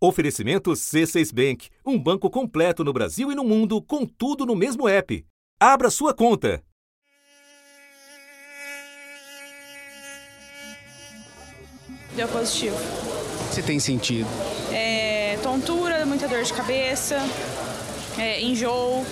Oferecimento C6 Bank, um banco completo no Brasil e no mundo, com tudo no mesmo app. Abra sua conta. Deu positivo. Você tem sentido? É, tontura, muita dor de cabeça, é, enjoo,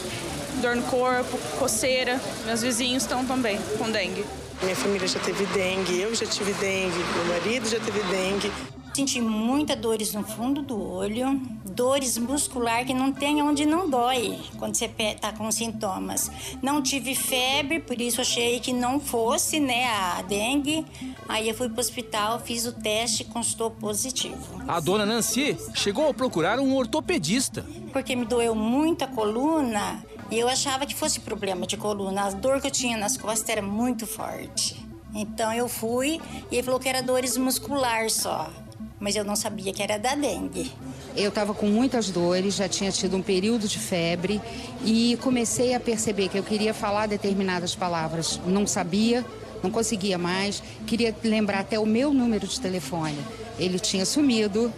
dor no corpo, coceira. Meus vizinhos estão também com dengue. Minha família já teve dengue, eu já tive dengue, meu marido já teve dengue. Senti muita dores no fundo do olho, dores muscular que não tem onde não dói quando você tá com sintomas. Não tive febre, por isso achei que não fosse, né, a dengue. Aí eu fui pro hospital, fiz o teste e constou positivo. A dona Nancy chegou a procurar um ortopedista. Porque me doeu muito a coluna e eu achava que fosse problema de coluna. A dor que eu tinha nas costas era muito forte. Então eu fui e ele falou que era dores muscular só mas eu não sabia que era da dengue. Eu estava com muitas dores, já tinha tido um período de febre e comecei a perceber que eu queria falar determinadas palavras. Não sabia, não conseguia mais, queria lembrar até o meu número de telefone. Ele tinha sumido.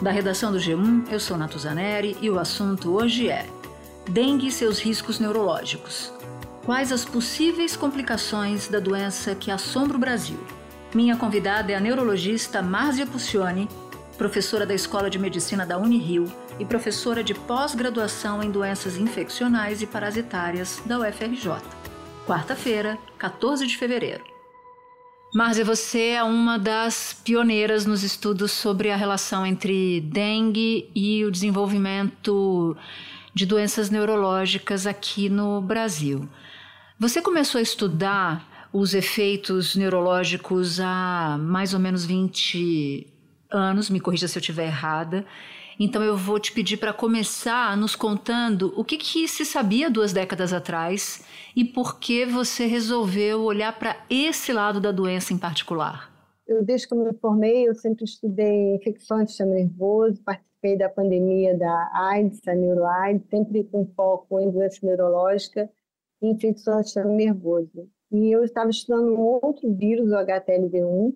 Da redação do G1, eu sou Natuzaneri e o assunto hoje é Dengue e seus riscos neurológicos. Quais as possíveis complicações da doença que assombra o Brasil? Minha convidada é a neurologista Márcia Puccioni, professora da Escola de Medicina da Unirio e professora de pós-graduação em doenças infeccionais e parasitárias da UFRJ. Quarta-feira, 14 de fevereiro. Márcia, você é uma das pioneiras nos estudos sobre a relação entre dengue e o desenvolvimento de doenças neurológicas aqui no Brasil. Você começou a estudar os efeitos neurológicos há mais ou menos 20 anos, me corrija se eu estiver errada. Então eu vou te pedir para começar nos contando o que, que se sabia duas décadas atrás e por que você resolveu olhar para esse lado da doença em particular. Eu, desde que eu me formei, eu sempre estudei infecções do sistema nervoso, participei da pandemia da AIDS, a neuroAIDS, sempre com foco em doença neurológica infecção do sistema nervoso. E eu estava estudando um outro vírus, o HTLV1,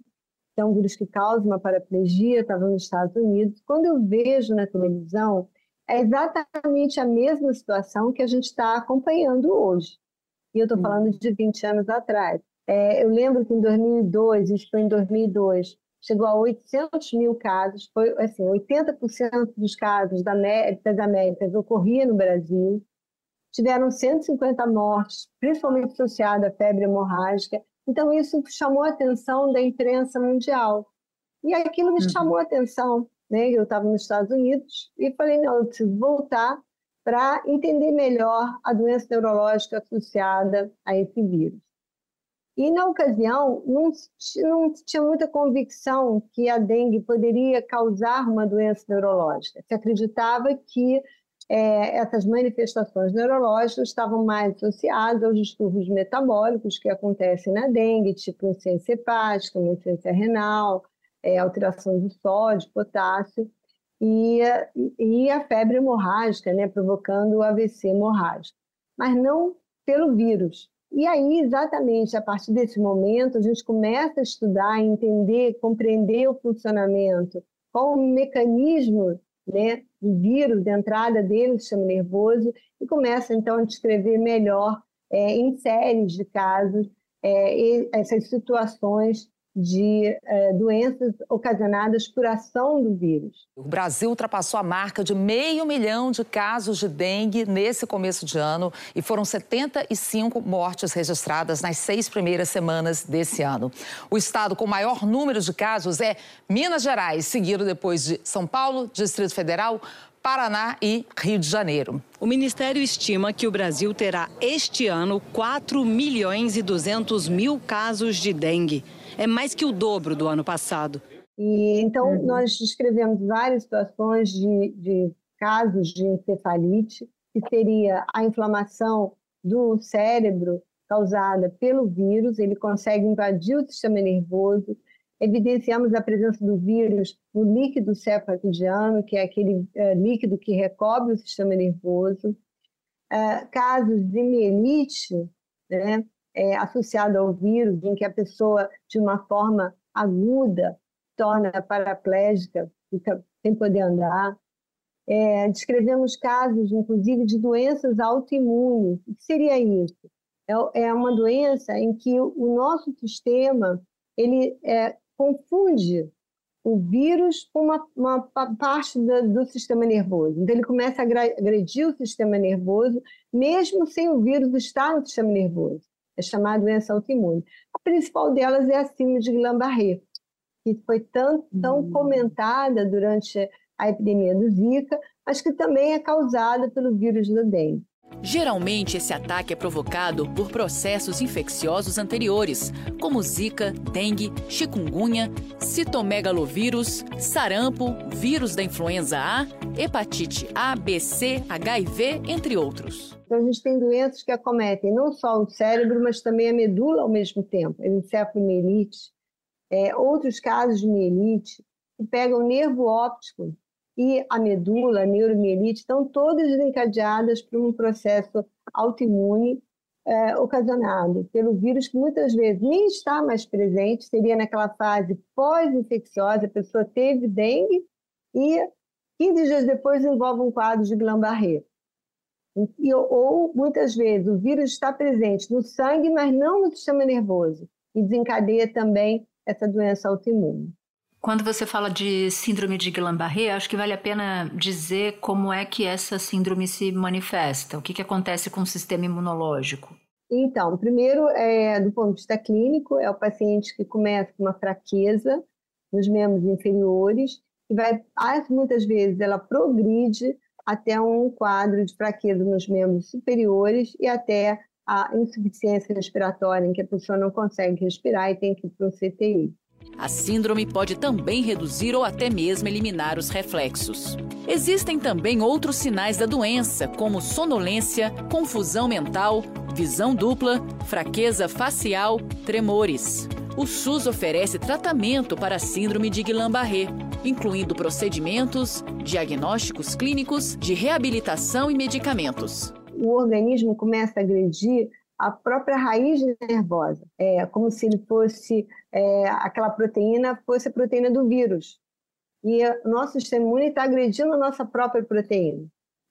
que é um vírus que causa uma paraplegia, estava nos Estados Unidos. Quando eu vejo na televisão, é exatamente a mesma situação que a gente está acompanhando hoje. E eu estou uhum. falando de 20 anos atrás. É, eu lembro que em 2002, isso foi em 2002, chegou a 800 mil casos, foi assim, 80% dos casos da, das Américas ocorria no Brasil, tiveram 150 mortes, principalmente associadas à febre hemorrágica. Então, isso chamou a atenção da imprensa mundial. E aquilo me uhum. chamou a atenção. Né? Eu estava nos Estados Unidos e falei: não, eu preciso voltar para entender melhor a doença neurológica associada a esse vírus. E, na ocasião, não, não tinha muita convicção que a dengue poderia causar uma doença neurológica. Se acreditava que é, essas manifestações neurológicas estavam mais associadas aos distúrbios metabólicos que acontecem na dengue, tipo insuficiência hepática, insuficiência renal, é, alteração de sódio, potássio, e, e a febre hemorrágica, né, provocando o AVC hemorrágico, mas não pelo vírus. E aí, exatamente a partir desse momento, a gente começa a estudar, entender, compreender o funcionamento, qual o mecanismo né, o vírus, de entrada dele, o sistema nervoso, e começa então a descrever melhor é, em séries de casos é, essas situações de é, doenças ocasionadas por ação do vírus. O Brasil ultrapassou a marca de meio milhão de casos de dengue nesse começo de ano e foram 75 mortes registradas nas seis primeiras semanas desse ano. O estado com maior número de casos é Minas Gerais, seguido depois de São Paulo, Distrito Federal, Paraná e Rio de Janeiro. O Ministério estima que o Brasil terá este ano 4 milhões e 200 mil casos de dengue. É mais que o dobro do ano passado. E, então, uhum. nós descrevemos várias situações de, de casos de encefalite, que seria a inflamação do cérebro causada pelo vírus, ele consegue invadir o sistema nervoso, evidenciamos a presença do vírus no líquido cefalorraquidiano, que é aquele uh, líquido que recobre o sistema nervoso. Uh, casos de mielite, né, é, associado ao vírus, em que a pessoa, de uma forma aguda, torna paraplégica, fica sem poder andar. É, descrevemos casos, inclusive, de doenças autoimunes. O que seria isso? É, é uma doença em que o nosso sistema ele é, confunde o vírus com uma, uma parte do, do, sistema nervoso. Então, ele começa a agredir o sistema nervoso, mesmo sem o vírus estar no sistema nervoso. É chamada doença autoimune. A principal delas é a síndrome de Guillain-Barré, que foi tão, tão hum. comentada durante a epidemia do Zika, mas que também é causada pelo vírus do dengue. Geralmente, esse ataque é provocado por processos infecciosos anteriores, como zika, dengue, chikungunya, citomegalovírus, sarampo, vírus da influenza A, hepatite A, B, C, HIV, entre outros. Então, a gente tem doenças que acometem não só o cérebro, mas também a medula ao mesmo tempo, encefalomielite, é, outros casos de mielite, que pegam o nervo óptico e a medula, a neuromielite, estão todas desencadeadas por um processo autoimune é, ocasionado pelo vírus que muitas vezes nem está mais presente, seria naquela fase pós-infecciosa, a pessoa teve dengue e 15 dias depois envolve um quadro de Guillain-Barré. Ou, muitas vezes, o vírus está presente no sangue, mas não no sistema nervoso, e desencadeia também essa doença autoimune. Quando você fala de síndrome de Guillain-Barré, acho que vale a pena dizer como é que essa síndrome se manifesta, o que, que acontece com o sistema imunológico. Então, primeiro, é, do ponto de vista clínico, é o paciente que começa com uma fraqueza nos membros inferiores e vai, muitas vezes, ela progride até um quadro de fraqueza nos membros superiores e até a insuficiência respiratória, em que a pessoa não consegue respirar e tem que ir para o CTI. A síndrome pode também reduzir ou até mesmo eliminar os reflexos. Existem também outros sinais da doença, como sonolência, confusão mental, visão dupla, fraqueza facial, tremores. O SUS oferece tratamento para a síndrome de Guillain-Barré, incluindo procedimentos, diagnósticos clínicos, de reabilitação e medicamentos. O organismo começa a agredir a própria raiz nervosa. É como se ele fosse é, aquela proteína fosse a proteína do vírus. E nosso sistema imune está agredindo a nossa própria proteína.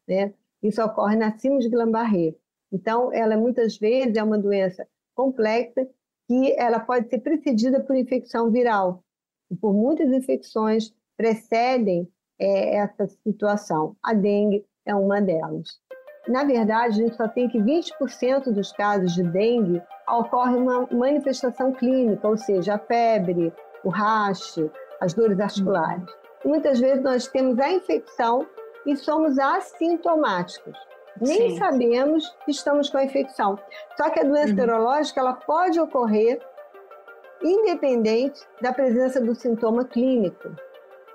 Né? Isso ocorre na síndrome de Guillain-Barré. Então, ela muitas vezes é uma doença complexa que ela pode ser precedida por infecção viral. E por muitas infecções precedem é, essa situação. A dengue é uma delas. Na verdade, a gente só tem que 20% dos casos de dengue ocorre uma manifestação clínica, ou seja, a febre, o rache, as dores articulares. E muitas vezes nós temos a infecção e somos assintomáticos. Nem Sim. sabemos que estamos com a infecção. Só que a doença uhum. neurológica ela pode ocorrer independente da presença do sintoma clínico.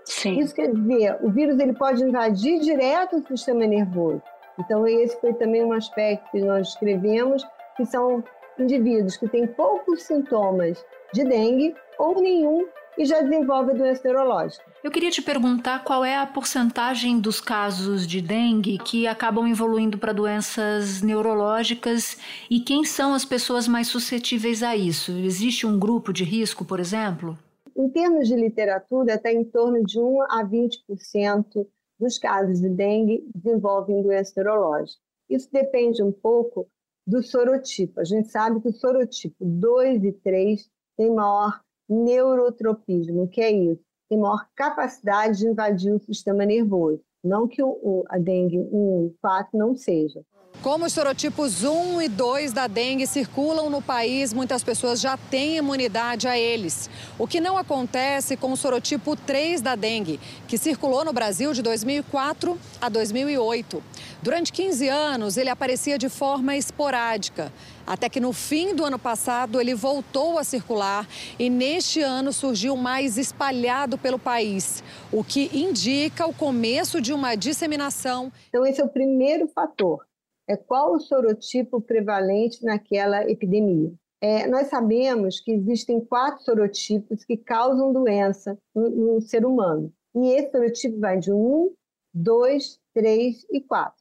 Sim. Isso quer dizer, o vírus ele pode invadir direto o sistema nervoso. Então, esse foi também um aspecto que nós escrevemos, que são indivíduos que têm poucos sintomas de dengue ou nenhum e já desenvolve doença neurológica. Eu queria te perguntar qual é a porcentagem dos casos de dengue que acabam evoluindo para doenças neurológicas e quem são as pessoas mais suscetíveis a isso? Existe um grupo de risco, por exemplo? Em termos de literatura, está em torno de 1 a 20% dos casos de dengue desenvolvem doença neurológica. Isso depende um pouco do sorotipo. A gente sabe que o sorotipo 2 e 3 tem maior neurotropismo. O que é isso? Tem maior capacidade de invadir o sistema nervoso. Não que o, a dengue 1 e 4 não seja. Como os sorotipos 1 e 2 da dengue circulam no país, muitas pessoas já têm imunidade a eles. O que não acontece com o sorotipo 3 da dengue, que circulou no Brasil de 2004 a 2008. Durante 15 anos, ele aparecia de forma esporádica. Até que no fim do ano passado ele voltou a circular e neste ano surgiu mais espalhado pelo país, o que indica o começo de uma disseminação. Então, esse é o primeiro fator é qual o sorotipo prevalente naquela epidemia. É, nós sabemos que existem quatro sorotipos que causam doença no, no, ser humano. E esse sorotipo vai de 1, 2, 3 e 4.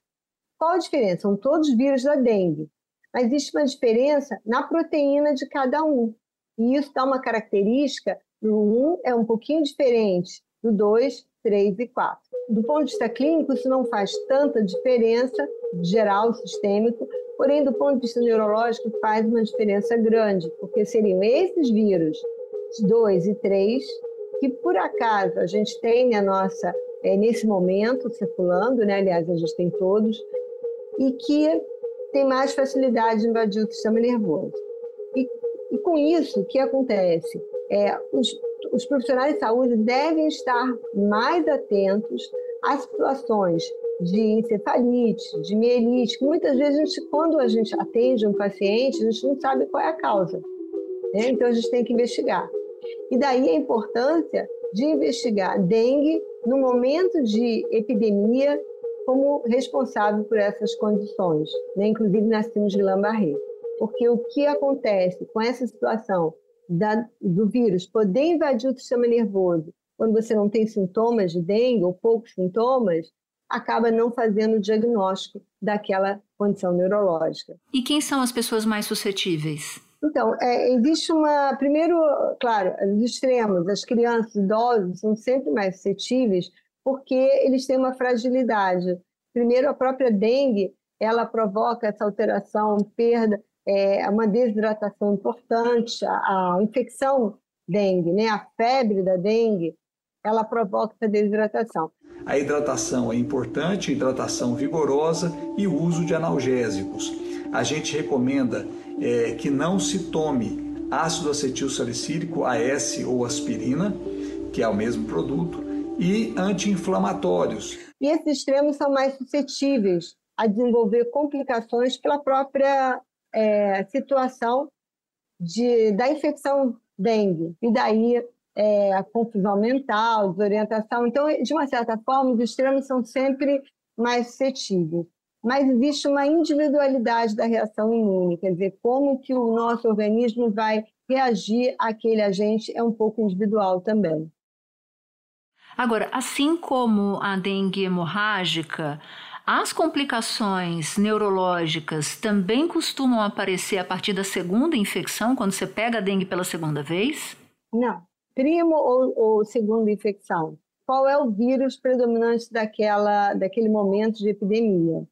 Qual a diferença? São todos vírus da dengue. mas existe uma diferença na proteína de cada um. E isso dá uma característica do 1 é um pouquinho diferente do 2, 3 e 4. Do ponto de vista clínico, isso não faz tanta diferença geral, sistêmico, porém, do ponto de vista neurológico, faz uma diferença grande, porque seriam esses vírus, 2 e 3, que por acaso a gente tem na nossa, é, nesse momento circulando, né? aliás, a gente tem todos, e que tem mais facilidade de invadir o sistema nervoso. E, e com isso, o que acontece? É, os, os profissionais de saúde devem estar mais atentos às situações de encefalite, de mielite, muitas vezes, a gente, quando a gente atende um paciente, a gente não sabe qual é a causa. Né? Então, a gente tem que investigar. E daí a importância de investigar dengue no momento de epidemia como responsável por essas condições, né? inclusive na síndrome de Guillain-Barré. Porque o que acontece com essa situação da, do vírus poder invadir o sistema nervoso quando você não tem sintomas de dengue ou poucos sintomas, acaba não fazendo o diagnóstico daquela condição neurológica. E quem são as pessoas mais suscetíveis? Então, é, existe uma. Primeiro, claro, os extremos, as crianças, idosos, são sempre mais suscetíveis porque eles têm uma fragilidade. Primeiro, a própria dengue, ela provoca essa alteração, perda, é, uma desidratação importante, a, a infecção dengue, né? a febre da dengue, ela provoca essa desidratação. A hidratação é importante, hidratação vigorosa e o uso de analgésicos. A gente recomenda é, que não se tome ácido acetil salicílico, AS ou aspirina, que é o mesmo produto, e anti-inflamatórios. E esses extremos são mais suscetíveis a desenvolver complicações pela própria é, situação de, da infecção dengue. E daí é, a confusão mental, desorientação. Então, de uma certa forma, os extremos são sempre mais suscetíveis mas existe uma individualidade da reação imune, quer dizer, como que o nosso organismo vai reagir àquele agente é um pouco individual também. Agora, assim como a dengue hemorrágica, as complicações neurológicas também costumam aparecer a partir da segunda infecção, quando você pega a dengue pela segunda vez? Não. Primo ou, ou segunda infecção? Qual é o vírus predominante daquela, daquele momento de epidemia?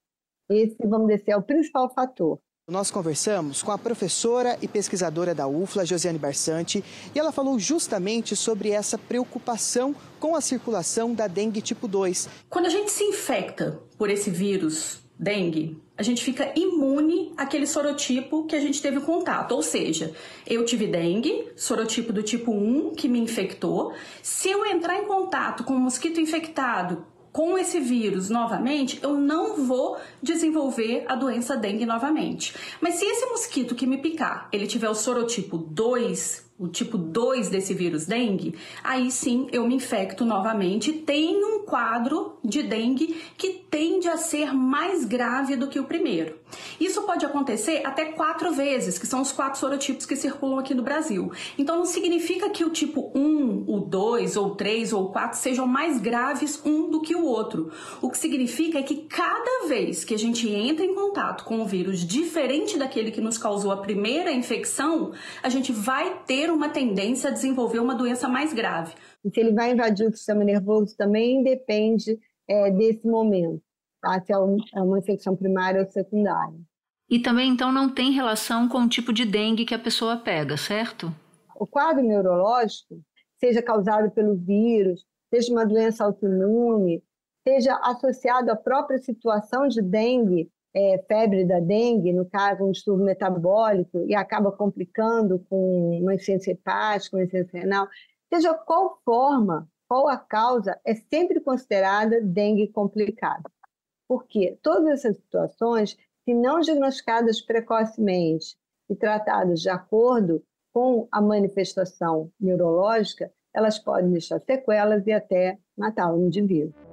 Esse, vamos dizer, é o principal fator. Nós conversamos com a professora e pesquisadora da UFLA, Josiane Barsante, e ela falou justamente sobre essa preocupação com a circulação da dengue tipo 2. Quando a gente se infecta por esse vírus dengue, a gente fica imune àquele sorotipo que a gente teve contato. Ou seja, eu tive dengue, sorotipo do tipo 1 que me infectou. Se eu entrar em contato com um mosquito infectado com esse vírus novamente, eu não vou desenvolver a doença dengue novamente. Mas se esse mosquito que me picar, ele tiver o sorotipo 2, o tipo 2 desse vírus dengue, aí sim eu me infecto novamente. Tem um quadro de dengue que tende a ser mais grave do que o primeiro. Isso pode acontecer até quatro vezes, que são os quatro sorotipos que circulam aqui no Brasil. Então não significa que o tipo 1, o 2, ou 3 ou 4 sejam mais graves um do que o outro. O que significa é que cada vez que a gente entra em contato com um vírus diferente daquele que nos causou a primeira infecção, a gente vai ter uma tendência a desenvolver uma doença mais grave. E se ele vai invadir o sistema nervoso também depende é, desse momento, tá? se é, é uma infecção primária ou secundária. E também, então, não tem relação com o tipo de dengue que a pessoa pega, certo? O quadro neurológico, seja causado pelo vírus, seja uma doença autoimune, seja associado à própria situação de dengue, é, febre da dengue, no caso, um distúrbio metabólico, e acaba complicando com uma insuficiência hepática, uma insuficiência renal, seja qual forma, qual a causa, é sempre considerada dengue complicada. Porque todas essas situações, se não diagnosticadas precocemente e tratadas de acordo com a manifestação neurológica, elas podem deixar sequelas e até matar o indivíduo.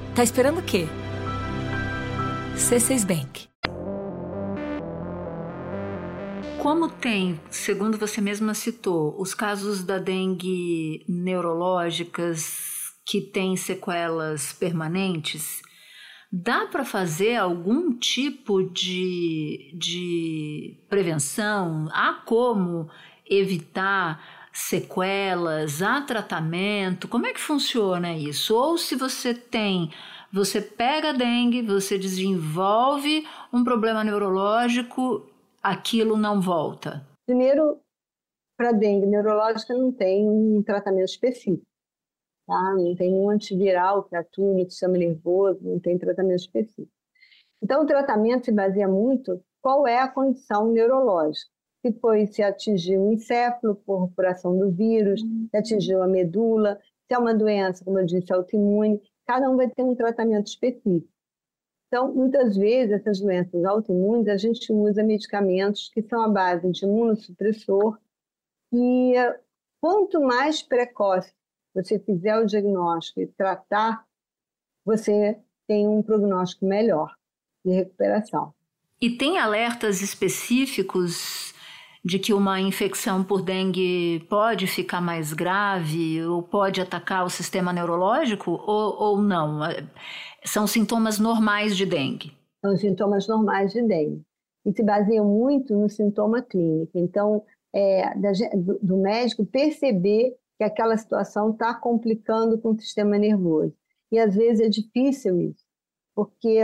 Tá esperando o quê? C6 Bank. Como tem, segundo você mesma citou, os casos da dengue neurológicas que têm sequelas permanentes, dá para fazer algum tipo de, de prevenção? Há como evitar sequelas? Há tratamento? Como é que funciona isso? Ou se você tem você pega a dengue, você desenvolve um problema neurológico aquilo não volta? Primeiro, para dengue neurológica não tem um tratamento específico. Tá? Não tem um antiviral que atue no sistema nervoso, não tem tratamento específico. Então, o tratamento se baseia muito qual é a condição neurológica. Se foi se atingiu o encéfalo por ação do vírus, se atingiu a medula, se é uma doença, como eu disse, autoimune, cada um vai ter um tratamento específico. Então, muitas vezes, essas doenças autoimunes, a gente usa medicamentos que são à base de imunossupressor, e quanto mais precoce você fizer o diagnóstico e tratar, você tem um prognóstico melhor de recuperação. E tem alertas específicos de que uma infecção por dengue pode ficar mais grave ou pode atacar o sistema neurológico ou, ou não? São sintomas normais de dengue? São sintomas normais de dengue. E se baseiam muito no sintoma clínico. Então, é, da, do, do médico perceber que aquela situação está complicando com o sistema nervoso. E às vezes é difícil isso, porque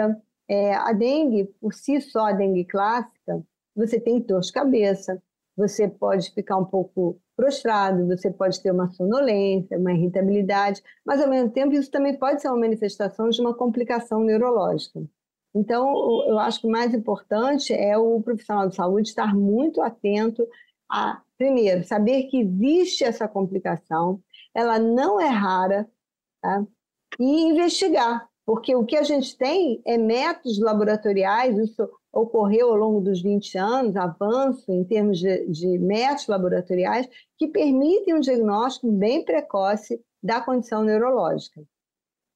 é, a dengue, por si só, a dengue clássica, você tem dor de cabeça, você pode ficar um pouco prostrado, você pode ter uma sonolência, uma irritabilidade, mas ao mesmo tempo isso também pode ser uma manifestação de uma complicação neurológica. Então, eu acho que o mais importante é o profissional de saúde estar muito atento a, primeiro, saber que existe essa complicação, ela não é rara, tá? e investigar, porque o que a gente tem é métodos laboratoriais, isso ocorreu ao longo dos 20 anos, avanço em termos de, de métodos laboratoriais que permitem um diagnóstico bem precoce da condição neurológica.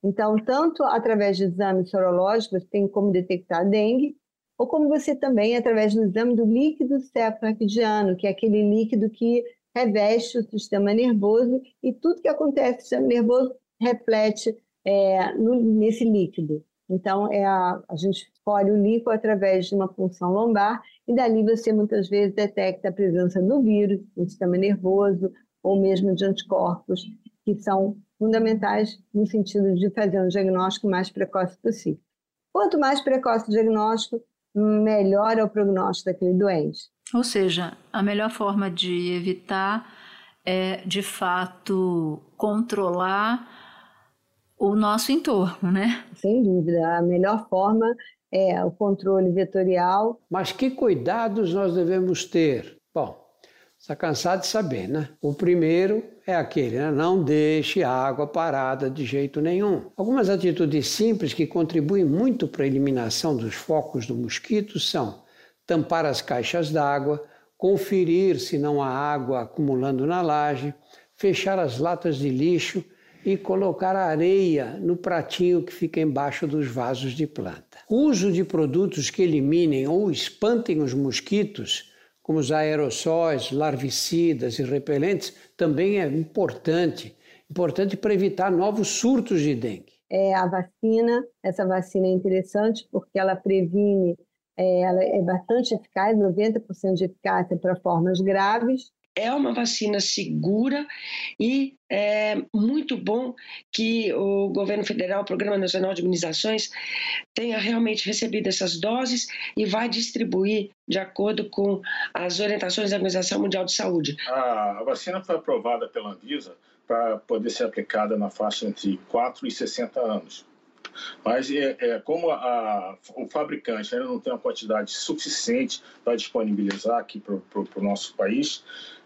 Então, tanto através de exames sorológicos, tem como detectar dengue, ou como você também, através do exame do líquido cefalorraquidiano, que é aquele líquido que reveste o sistema nervoso e tudo que acontece no sistema nervoso reflete é, no, nesse líquido. Então, é a, a gente escolhe o líquido através de uma punção lombar e dali você muitas vezes detecta a presença do vírus no sistema nervoso ou mesmo de anticorpos, que são fundamentais no sentido de fazer um diagnóstico mais precoce possível. Quanto mais precoce o diagnóstico, melhor é o prognóstico daquele doente. Ou seja, a melhor forma de evitar é, de fato, controlar o nosso entorno, né? Sem dúvida. A melhor forma é o controle vetorial. Mas que cuidados nós devemos ter? Bom, está cansado de saber, né? O primeiro é aquele, né? não deixe água parada de jeito nenhum. Algumas atitudes simples que contribuem muito para a eliminação dos focos do mosquito são tampar as caixas d'água, conferir se não há água acumulando na laje, fechar as latas de lixo e colocar areia no pratinho que fica embaixo dos vasos de planta. O uso de produtos que eliminem ou espantem os mosquitos, como os aerossóis, larvicidas e repelentes, também é importante. Importante para evitar novos surtos de dengue. É a vacina, essa vacina é interessante porque ela previne, é, ela é bastante eficaz, 90% de eficácia para formas graves, é uma vacina segura e é muito bom que o governo federal, o Programa Nacional de Imunizações, tenha realmente recebido essas doses e vai distribuir de acordo com as orientações da Organização Mundial de Saúde. A vacina foi aprovada pela Anvisa para poder ser aplicada na faixa entre 4 e 60 anos. Mas é, é como a, o fabricante ainda não tem uma quantidade suficiente para disponibilizar aqui para o nosso país,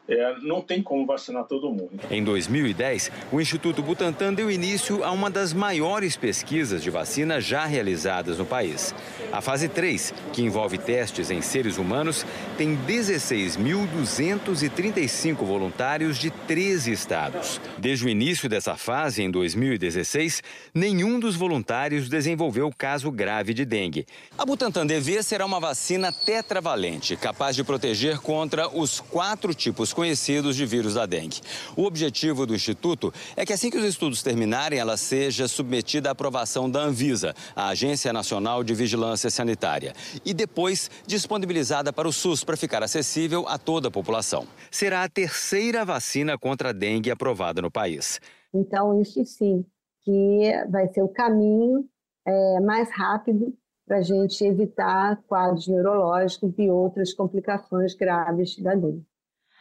é, não tem como vacinar todo mundo. Em 2010, o Instituto Butantan deu início a uma das maiores pesquisas de vacina já realizadas no país. A fase 3, que envolve testes em seres humanos, tem 16.235 voluntários de 13 estados. Desde o início dessa fase, em 2016, nenhum dos voluntários desenvolveu caso grave de dengue. A Butantan DV será uma vacina tetravalente, capaz de proteger contra os quatro tipos conhecidos de vírus da dengue. O objetivo do Instituto é que assim que os estudos terminarem, ela seja submetida à aprovação da Anvisa, a Agência Nacional de Vigilância Sanitária, e depois disponibilizada para o SUS para ficar acessível a toda a população. Será a terceira vacina contra a dengue aprovada no país. Então, isso sim, que vai ser o caminho é, mais rápido para a gente evitar quadros neurológicos e outras complicações graves da dengue.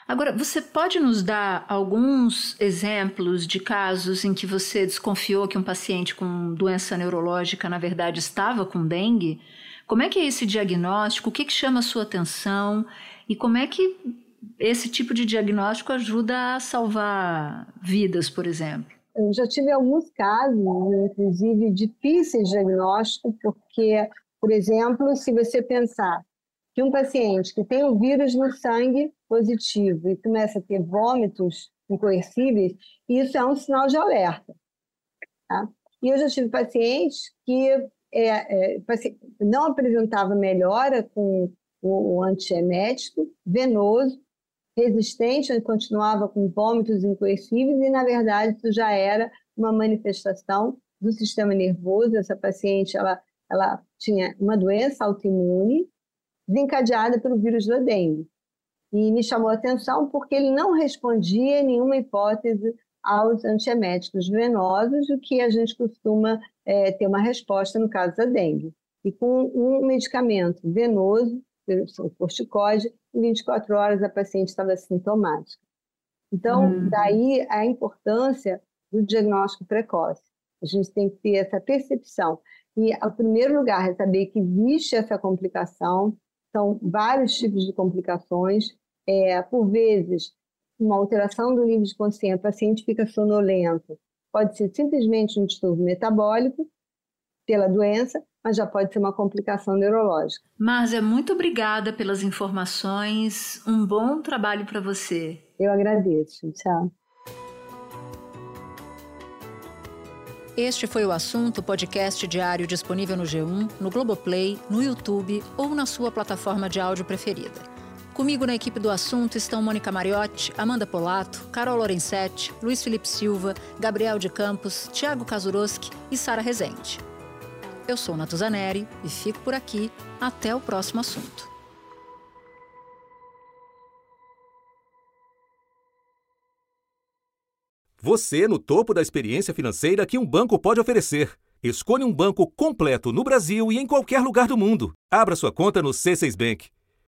Agora, você pode nos dar alguns exemplos de casos em que você desconfiou que um paciente com doença neurológica, na verdade, estava com dengue? Como é que é esse diagnóstico? O que, que chama a sua atenção? E como é que esse tipo de diagnóstico ajuda a salvar vidas, por exemplo? Eu já tive alguns casos, inclusive difíceis de diagnóstico, porque, por exemplo, se você pensar que um paciente que tem o vírus no sangue positivo e começa a ter vômitos incoercíveis, isso é um sinal de alerta. Tá? E eu já tive pacientes que é, é, não apresentava melhora com o, o antiemético venoso, resistente, continuava com vômitos incoercíveis e, na verdade, isso já era uma manifestação do sistema nervoso. Essa paciente ela, ela tinha uma doença autoimune desencadeada pelo vírus da dengue. E me chamou a atenção porque ele não respondia em nenhuma hipótese aos antieméticos venosos, o que a gente costuma é, ter uma resposta no caso da dengue. E com um medicamento venoso, o corticóide, em 24 horas a paciente estava sintomática. Então, uhum. daí a importância do diagnóstico precoce. A gente tem que ter essa percepção. E, ao primeiro lugar, é saber que existe essa complicação, são vários tipos de complicações. É, por vezes, uma alteração do nível de consciência, o paciente fica sonolento. Pode ser simplesmente um distúrbio metabólico pela doença, mas já pode ser uma complicação neurológica. Márcia, muito obrigada pelas informações. Um bom trabalho para você. Eu agradeço. Tchau. Este foi o assunto podcast diário disponível no G1, no Globoplay, no YouTube ou na sua plataforma de áudio preferida. Comigo na equipe do assunto estão Mônica Mariotti, Amanda Polato, Carol Lorenzetti, Luiz Felipe Silva, Gabriel de Campos, Tiago Kazuroski e Sara Rezende. Eu sou Natuzaneri e fico por aqui. Até o próximo assunto. Você no topo da experiência financeira que um banco pode oferecer. Escolha um banco completo no Brasil e em qualquer lugar do mundo. Abra sua conta no C6 Bank.